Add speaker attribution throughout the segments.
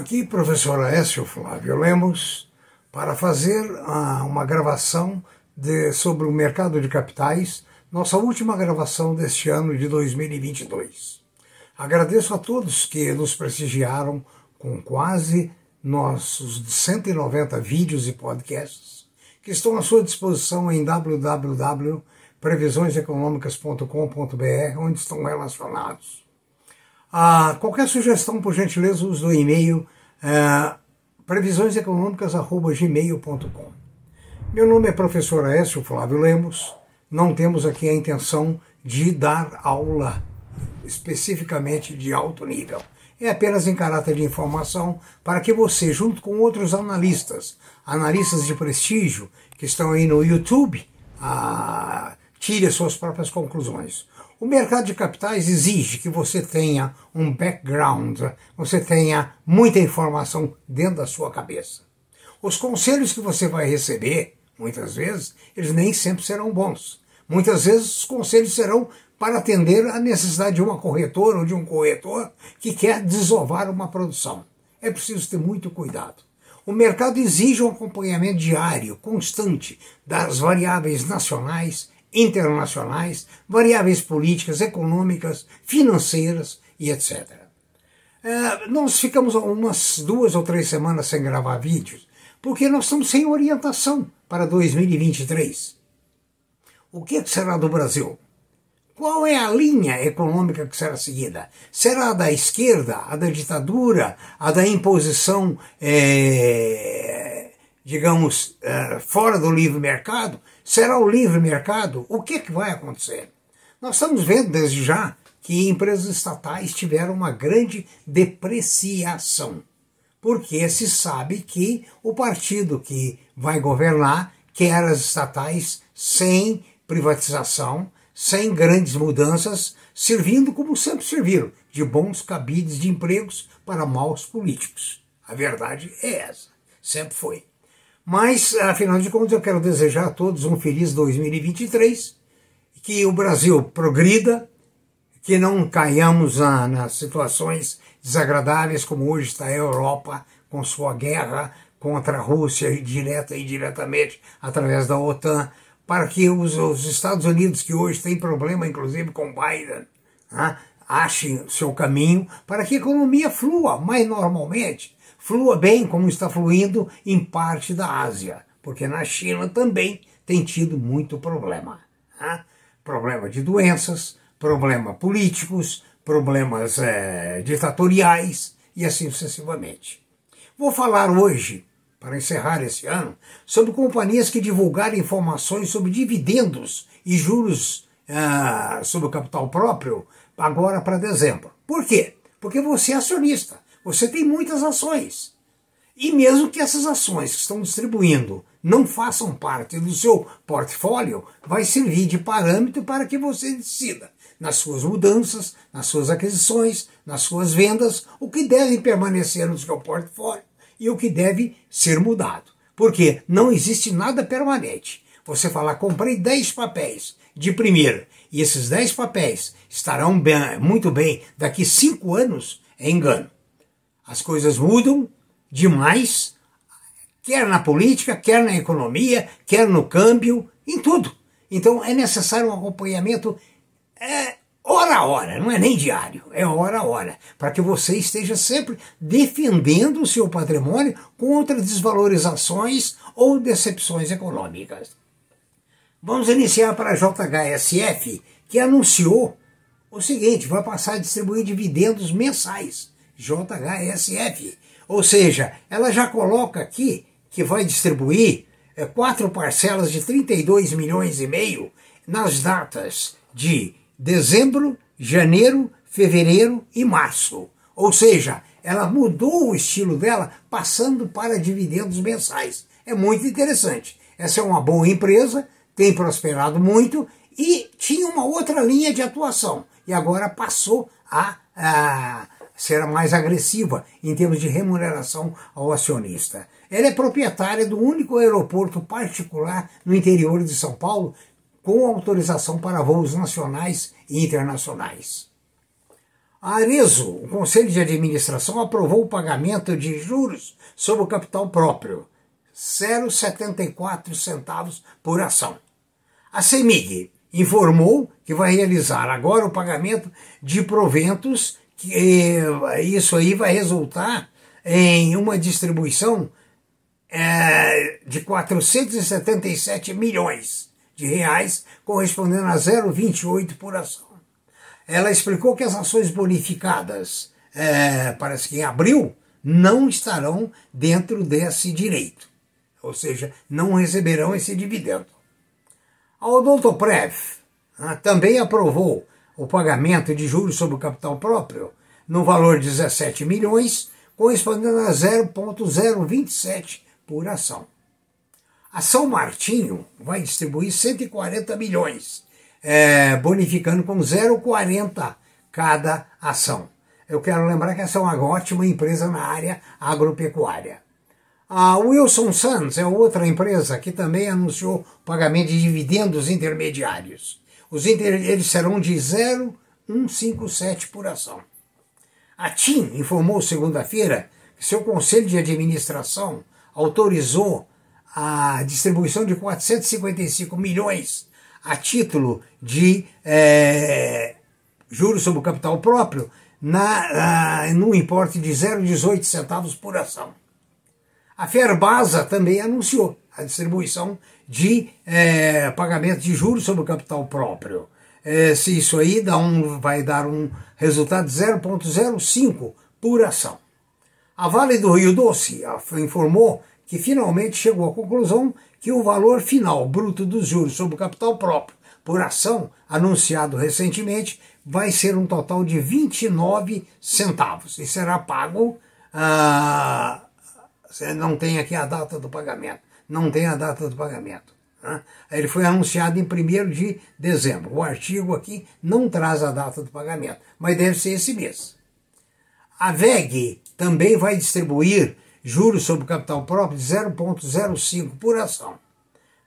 Speaker 1: Aqui, professor Aécio Flávio Lemos, para fazer uh, uma gravação de, sobre o mercado de capitais, nossa última gravação deste ano de 2022. Agradeço a todos que nos prestigiaram com quase nossos 190 vídeos e podcasts que estão à sua disposição em www.previsioneseconomicas.com.br, onde estão relacionados. Ah, qualquer sugestão, por gentileza, use o e-mail é, previsioneseconômicas.gmail.com. Meu nome é professor Aécio Flávio Lemos. Não temos aqui a intenção de dar aula especificamente de alto nível. É apenas em caráter de informação para que você, junto com outros analistas, analistas de prestígio que estão aí no YouTube, ah, tire suas próprias conclusões. O mercado de capitais exige que você tenha um background, você tenha muita informação dentro da sua cabeça. Os conselhos que você vai receber, muitas vezes, eles nem sempre serão bons. Muitas vezes os conselhos serão para atender a necessidade de uma corretora ou de um corretor que quer desovar uma produção. É preciso ter muito cuidado. O mercado exige um acompanhamento diário, constante, das variáveis nacionais internacionais, variáveis políticas, econômicas, financeiras e etc. É, nós ficamos umas duas ou três semanas sem gravar vídeos, porque nós estamos sem orientação para 2023. O que será do Brasil? Qual é a linha econômica que será seguida? Será a da esquerda, a da ditadura, a da imposição, é, digamos, é, fora do livre mercado? Será o livre mercado? O que, que vai acontecer? Nós estamos vendo desde já que empresas estatais tiveram uma grande depreciação, porque se sabe que o partido que vai governar quer as estatais sem privatização, sem grandes mudanças, servindo como sempre serviram, de bons cabides de empregos para maus políticos. A verdade é essa, sempre foi. Mas, afinal de contas, eu quero desejar a todos um feliz 2023, que o Brasil progrida, que não caiamos na, nas situações desagradáveis como hoje está a Europa com sua guerra contra a Rússia, direta e indiretamente através da OTAN, para que os, os Estados Unidos, que hoje têm problema inclusive com Biden, né, achem seu caminho, para que a economia flua mais normalmente flua bem como está fluindo em parte da Ásia, porque na China também tem tido muito problema. Né? Problema de doenças, problemas políticos, problemas é, ditatoriais e assim sucessivamente. Vou falar hoje, para encerrar esse ano, sobre companhias que divulgaram informações sobre dividendos e juros é, sobre o capital próprio agora para dezembro. Por quê? Porque você é acionista. Você tem muitas ações. E mesmo que essas ações que estão distribuindo não façam parte do seu portfólio, vai servir de parâmetro para que você decida, nas suas mudanças, nas suas aquisições, nas suas vendas, o que deve permanecer no seu portfólio e o que deve ser mudado. Porque não existe nada permanente. Você falar, comprei 10 papéis de primeira e esses 10 papéis estarão bem, muito bem daqui 5 anos, é engano. As coisas mudam demais, quer na política, quer na economia, quer no câmbio, em tudo. Então é necessário um acompanhamento é, hora a hora, não é nem diário, é hora a hora, para que você esteja sempre defendendo o seu patrimônio contra desvalorizações ou decepções econômicas. Vamos iniciar para a JHSF, que anunciou o seguinte: vai passar a distribuir dividendos mensais. JHSF. Ou seja, ela já coloca aqui que vai distribuir é, quatro parcelas de 32 milhões e meio nas datas de dezembro, janeiro, fevereiro e março. Ou seja, ela mudou o estilo dela passando para dividendos mensais. É muito interessante. Essa é uma boa empresa, tem prosperado muito e tinha uma outra linha de atuação. E agora passou a, a será mais agressiva em termos de remuneração ao acionista. Ela é proprietária do único aeroporto particular no interior de São Paulo com autorização para voos nacionais e internacionais. A Arezo, o Conselho de Administração, aprovou o pagamento de juros sobre o capital próprio, 0,74 centavos por ação. A CEMIG informou que vai realizar agora o pagamento de proventos, que isso aí vai resultar em uma distribuição é, de 477 milhões de reais, correspondendo a 0,28 por ação. Ela explicou que as ações bonificadas, é, parece que em abril, não estarão dentro desse direito, ou seja, não receberão esse dividendo. A Odontoprev ah, também aprovou o pagamento de juros sobre o capital próprio no valor de 17 milhões, correspondendo a 0,027 por ação. A São Martinho vai distribuir 140 milhões, é, bonificando com 0,40 cada ação. Eu quero lembrar que essa é uma ótima empresa na área agropecuária. A Wilson Sons é outra empresa que também anunciou pagamento de dividendos intermediários. Os inter... Eles serão de 0,157 por ação. A TIM informou segunda-feira que seu conselho de administração autorizou a distribuição de 455 milhões a título de é, juros sobre capital próprio na, na, no importe de 0,18 centavos por ação. A Ferbasa também anunciou a distribuição de é, pagamento de juros sobre capital próprio. É, se isso aí dá um, vai dar um resultado de 0,05 por ação. A Vale do Rio Doce informou que finalmente chegou à conclusão que o valor final bruto dos juros sobre capital próprio por ação, anunciado recentemente, vai ser um total de 29 centavos e será pago. Ah, não tem aqui a data do pagamento. Não tem a data do pagamento. Né? Ele foi anunciado em 1 de dezembro. O artigo aqui não traz a data do pagamento, mas deve ser esse mês. A VEG também vai distribuir juros sobre capital próprio de 0,05 por ação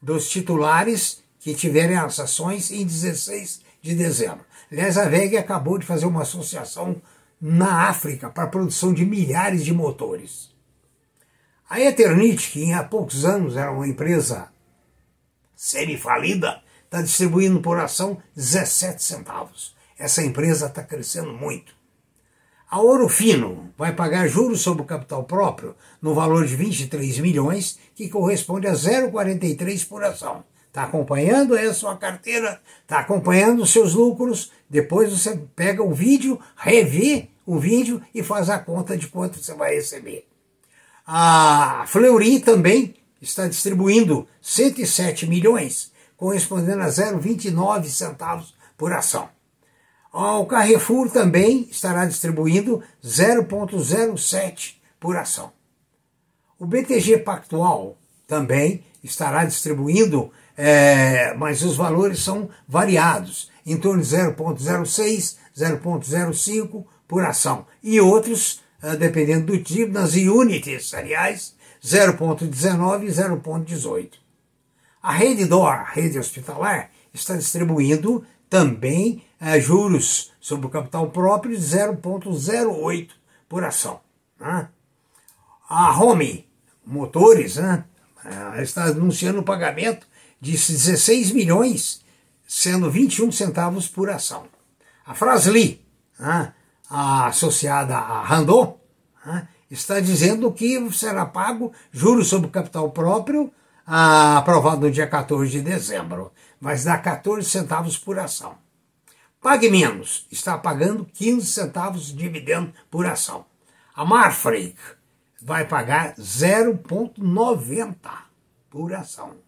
Speaker 1: dos titulares que tiverem as ações em 16 de dezembro. Aliás, a VEG acabou de fazer uma associação na África para a produção de milhares de motores. A Eternit, que há poucos anos era uma empresa semi-falida, está distribuindo por ação 17 centavos. Essa empresa está crescendo muito. A Ouro Fino vai pagar juros sobre o capital próprio no valor de 23 milhões, que corresponde a 0,43 por ação. Está acompanhando aí a sua carteira, está acompanhando os seus lucros, depois você pega o vídeo, revê o vídeo e faz a conta de quanto você vai receber. A Fleury também está distribuindo 107 milhões, correspondendo a 0,29 centavos por ação. O Carrefour também estará distribuindo 0,07 por ação. O BTG Pactual também estará distribuindo, é, mas os valores são variados, em torno de 0,06, 0,05 por ação. E outros, dependendo do tipo, nas units, aliás, 0,19 e 0,18. A Rede DOR, rede hospitalar, está distribuindo também é, juros sobre o capital próprio de 0,08 por ação. Né? A Home Motores né, é, está anunciando o pagamento de 16 milhões, sendo 21 centavos por ação. A Frasli, né, a associada a Randon, né, está dizendo que será pago juros sobre capital próprio, aprovado no dia 14 de dezembro mas dá 14 centavos por ação. Pague menos, está pagando 15 centavos de dividendo por ação. A Marfrig vai pagar 0,90 por ação.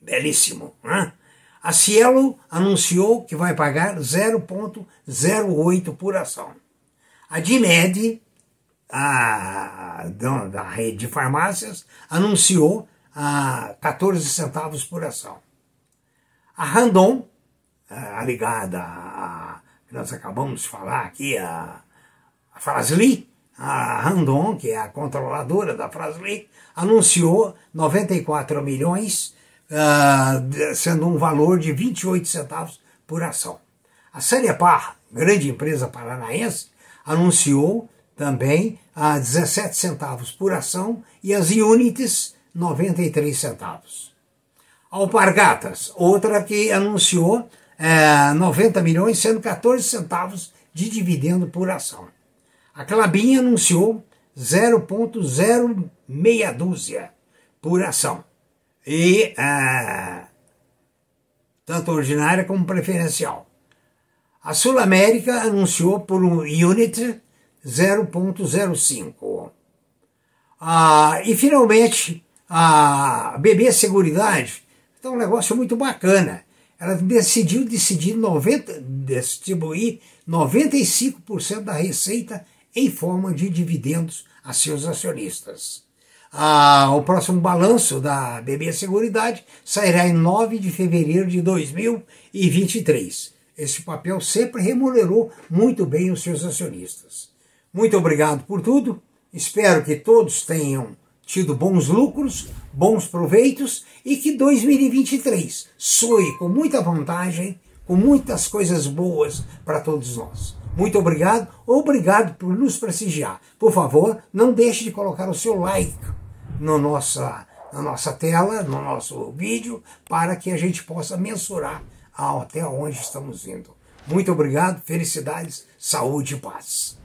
Speaker 1: Belíssimo, né? A Cielo anunciou que vai pagar 0,08 por ação. A Dimed, a da rede de farmácias, anunciou a 14 centavos por ação. A Randon, a ligada a, que nós acabamos de falar aqui, a, a Frasli, a Randon, que é a controladora da Frasli, anunciou 94 milhões, uh, sendo um valor de 28 centavos por ação. A Sanepar, grande empresa paranaense, anunciou também a 17 centavos por ação e as Unities 93 centavos. Alpargatas, outra que anunciou é, 90 milhões, sendo 14 centavos de dividendo por ação. A Clabin anunciou 0,06 dúzia por ação. E é, tanto ordinária como preferencial. A Sul América anunciou por um unit 0.05. Ah, e finalmente a BB Seguridade, então um negócio muito bacana. Ela decidiu decidir 90, distribuir 95% da receita em forma de dividendos a seus acionistas. Ah, o próximo balanço da BB Seguridade sairá em 9 de fevereiro de 2023. Esse papel sempre remunerou muito bem os seus acionistas. Muito obrigado por tudo. Espero que todos tenham tido bons lucros, bons proveitos e que 2023 soe com muita vantagem, com muitas coisas boas para todos nós. Muito obrigado, obrigado por nos prestigiar. Por favor, não deixe de colocar o seu like no nossa, na nossa tela, no nosso vídeo, para que a gente possa mensurar até onde estamos indo. Muito obrigado, felicidades, saúde e paz.